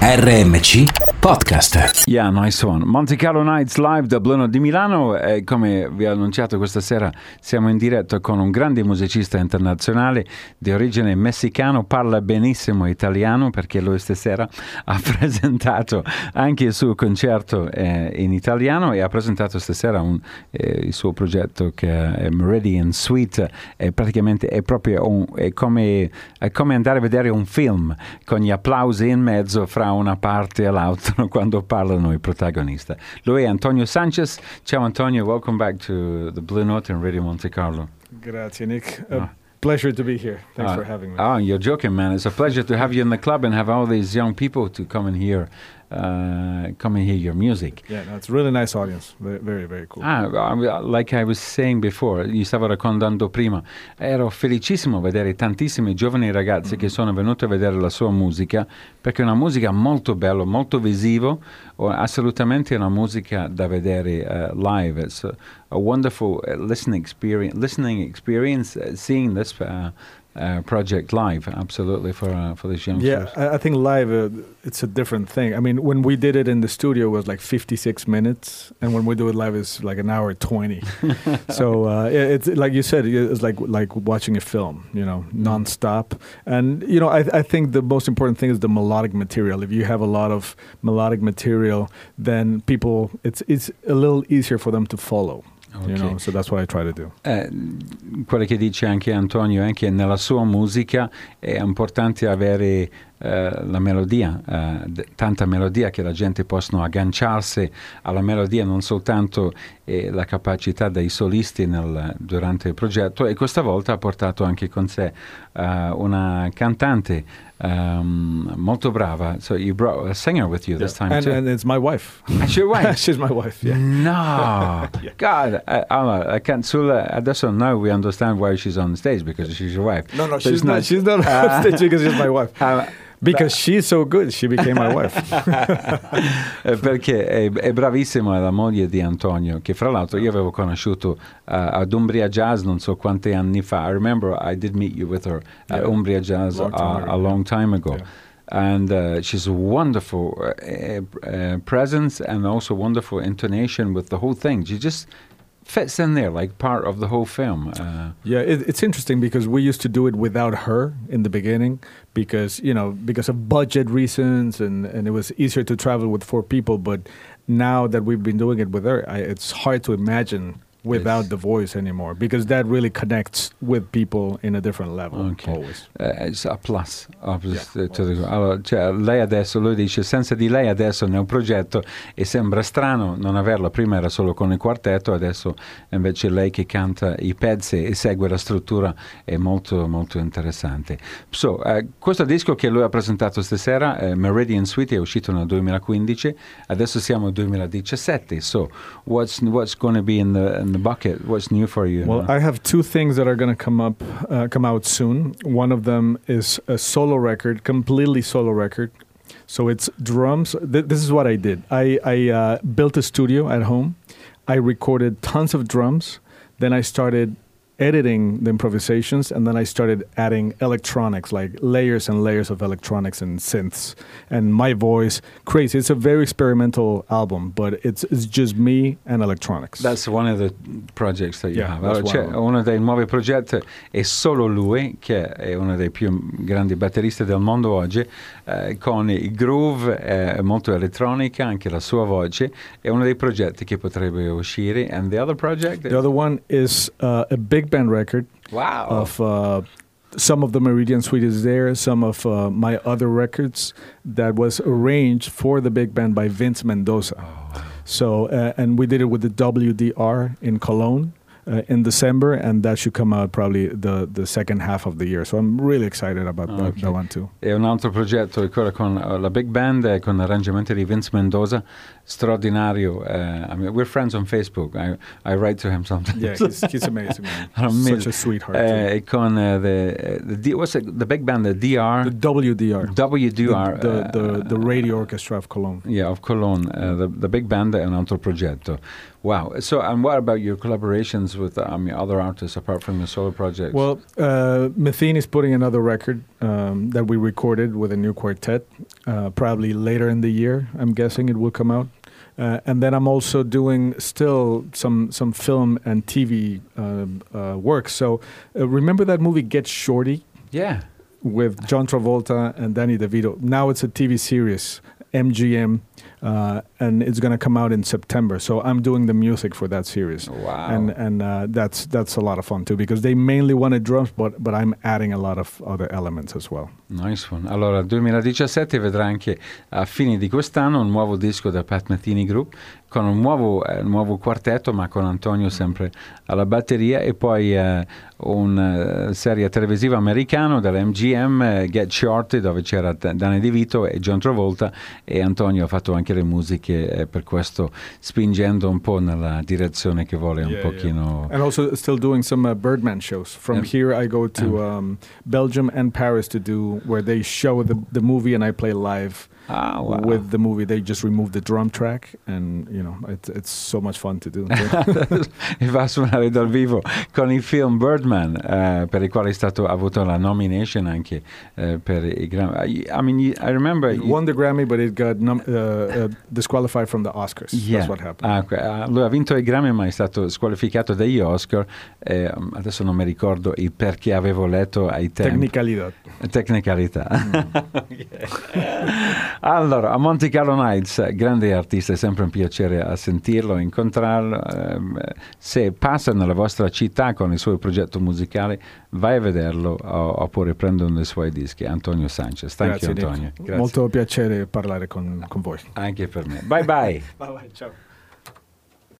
RMC Podcast. Yeah, nice one. Monte Carlo Nights live da Bluno di Milano e come vi ho annunciato questa sera siamo in diretta con un grande musicista internazionale di origine messicano, parla benissimo italiano perché lui stasera ha presentato anche il suo concerto eh, in italiano e ha presentato stasera un, eh, il suo progetto che è Meridian Suite, è praticamente è proprio un, è come, è come andare a vedere un film con gli applausi in mezzo fra una parte e l'altra quando parlano i protagonisti. Lui è Antonio Sanchez. Ciao Antonio, welcome back to the Blue Note in Radio Monte Carlo. Grazie Nick. Ah. pleasure to be here. Thanks uh, for having me. Oh, you're joking, man. It's a pleasure to have you in the club and have all these young people to come and hear uh, come and hear your music. Yeah, no, it's a really nice audience. Very, very, very cool. Ah, like I was saying before, gli stavo raccontando prima, ero felicissimo vedere tantissimi giovani ragazzi mm-hmm. che sono venuti a vedere la sua musica, perché è una musica molto bella, molto visivo, assolutamente una musica da vedere uh, live. It's a, a wonderful uh, listening experience, listening experience, uh, seeing this uh, project live absolutely for uh, for these youngsters. Yeah i think live uh, it's a different thing. I mean when we did it in the studio it was like 56 minutes and when we do it live it's like an hour 20 so uh, it's like you said it's like like watching a film you know non-stop. And you know I, I think the most important thing is the melodic material. If you have a lot of melodic material then people it's it's a little easier for them to follow Okay. You know, so that's what I try to do. Eh, quello che dice anche Antonio è che nella sua musica è importante avere eh, la melodia, eh, tanta melodia che la gente possa agganciarsi alla melodia, non soltanto eh, la capacità dei solisti nel, durante il progetto e questa volta ha portato anche con sé eh, una cantante um, molto brava. So you brought a singer with you yeah. this time and, too. And it's my wife. That's your wife? She's my wife, yeah. No! yeah. God, I, I, I can't, Sula, adesso now we understand why she's on stage because she's your wife. No, no, she's not, she's not on stage because she's my wife. Uh, Because she's so good, she became my wife. Eh, perché è, è bravissima la moglie di Antonio, che fra l'altro io avevo conosciuto uh, ad Umbria Jazz non so quanti anni fa. I remember I did meet you with her at yeah. Umbria Jazz long uh, a long time ago. Yeah. And uh, she's a wonderful uh, uh, presence and also wonderful intonation with the whole thing. She just fits in there like part of the whole film. Uh, yeah, it, it's interesting because we used to do it without her in the beginning because you know because of budget reasons and and it was easier to travel with four people. But now that we've been doing it with her, I, it's hard to imagine without yes. the voice anymore because that really connects with people in a different level okay. always. Uh, it's a plus. Yeah, the, allora, cioè, lei adesso, lui dice, senza di lei adesso un progetto e sembra strano non averla, prima era solo con il quartetto, adesso invece lei che canta i pezzi e segue la struttura è molto molto interessante. So, uh, questo disco che lui ha presentato stasera, uh, Meridian Suite, è uscito nel 2015, adesso siamo nel 2017, so what's, what's going to be in the in the bucket? What's new for you? Well, I have two things that are going to come up, uh, come out soon. One of them is a solo record, completely solo record. So it's drums. Th- this is what I did. I, I uh, built a studio at home. I recorded tons of drums. Then I started editing the improvisations and then I started adding electronics, like layers and layers of electronics and synths and my voice. Crazy. It's a very experimental album, but it's it's just me and electronics. That's one of the projects that you yeah, have. Allora, c'è uno dei nuovi progetti è solo lui, che è uno dei più grandi batteristi del mondo oggi, eh, con il groove è molto elettronica, anche la sua voce. È uno dei progetti che potrebbe uscire. And the other project? The other one is uh, a big band record. Wow. Of uh, some of the Meridian Suite is there, some of uh, my other records that was arranged for the big band by Vince Mendoza. Oh. So, uh, and we did it with the WDR in Cologne uh, in December, and that should come out probably the, the second half of the year. So I'm really excited about okay. that, that, one too. E un altro progetto ancora con uh, la big band e con arrangiamenti di Vince Mendoza, straordinario. Uh, I mean, we're friends on Facebook. I, I write to him sometimes. Yeah, he's, he's amazing. Such a sweetheart. Uh, e con uh, the, the, what's it, the big band, the DR? The WDR. WDR. The, the, the, the Radio Orchestra of Cologne. Yeah, of Cologne. the, the big band è un altro progetto. Wow. So, and what about your collaborations with I mean, other artists apart from your solo project? Well, uh, Methine is putting another record um, that we recorded with a new quartet. Uh, probably later in the year, I'm guessing it will come out. Uh, and then I'm also doing still some some film and TV uh, uh, work. So uh, remember that movie Get Shorty yeah. with John Travolta and Danny DeVito. Now it's a TV series, MGM, uh, and it's going to come out in September. So I'm doing the music for that series. Wow. And and uh, that's that's a lot of fun too because they mainly wanted drums, but but I'm adding a lot of other elements as well. Nice one. Allora, 2017 vedrà anche a fine di quest'anno un nuovo disco da Pat Metheny Group con un nuovo, eh, nuovo quartetto, ma con Antonio sempre alla batteria e poi eh, una serie televisiva americano dell'MGM, eh, Get Shorty, dove c'era D- Danny DeVito e John Travolta e Antonio ha fatto anche le musiche eh, per questo, spingendo un po' nella direzione che vuole un Yeah, pochino... And also still doing some uh, Birdman shows. From Yeah. here, I go to um, Belgium and Paris to do where they show the, the movie and I play live Ah, wow. with the movie. They just remove the drum track, and you know it's it's so much fun to do. e va a suonare dal vivo con il film Birdman eh, per il quale è stato, ha avuto la nomination anche eh, per i Grammy I, I mean you- I remember it won the Grammy, but it got num- uh, uh, disqualified from the Oscars. Yeah. That's what happened. Ah, ok. Ah, lui ha vinto i Grammy ma è stato squalificato dagli Oscar eh, adesso non mi ricordo il perché avevo letto ai tempi Technicalidad. Tecnicalità. Ok. allora, a Monte Carlo Nights, grande artista, è sempre un piacere a sentirlo, incontrarlo. Ehm, se passa nella vostra città con il suo progetto musicale, vai a vederlo oppure prende uno dei suoi dischi. Antonio Sanchez. Thank Grazie, you. Antonio. Grazie. Molto piacere parlare con, con voi. Anche per me. Bye bye. Bye bye. Ciao.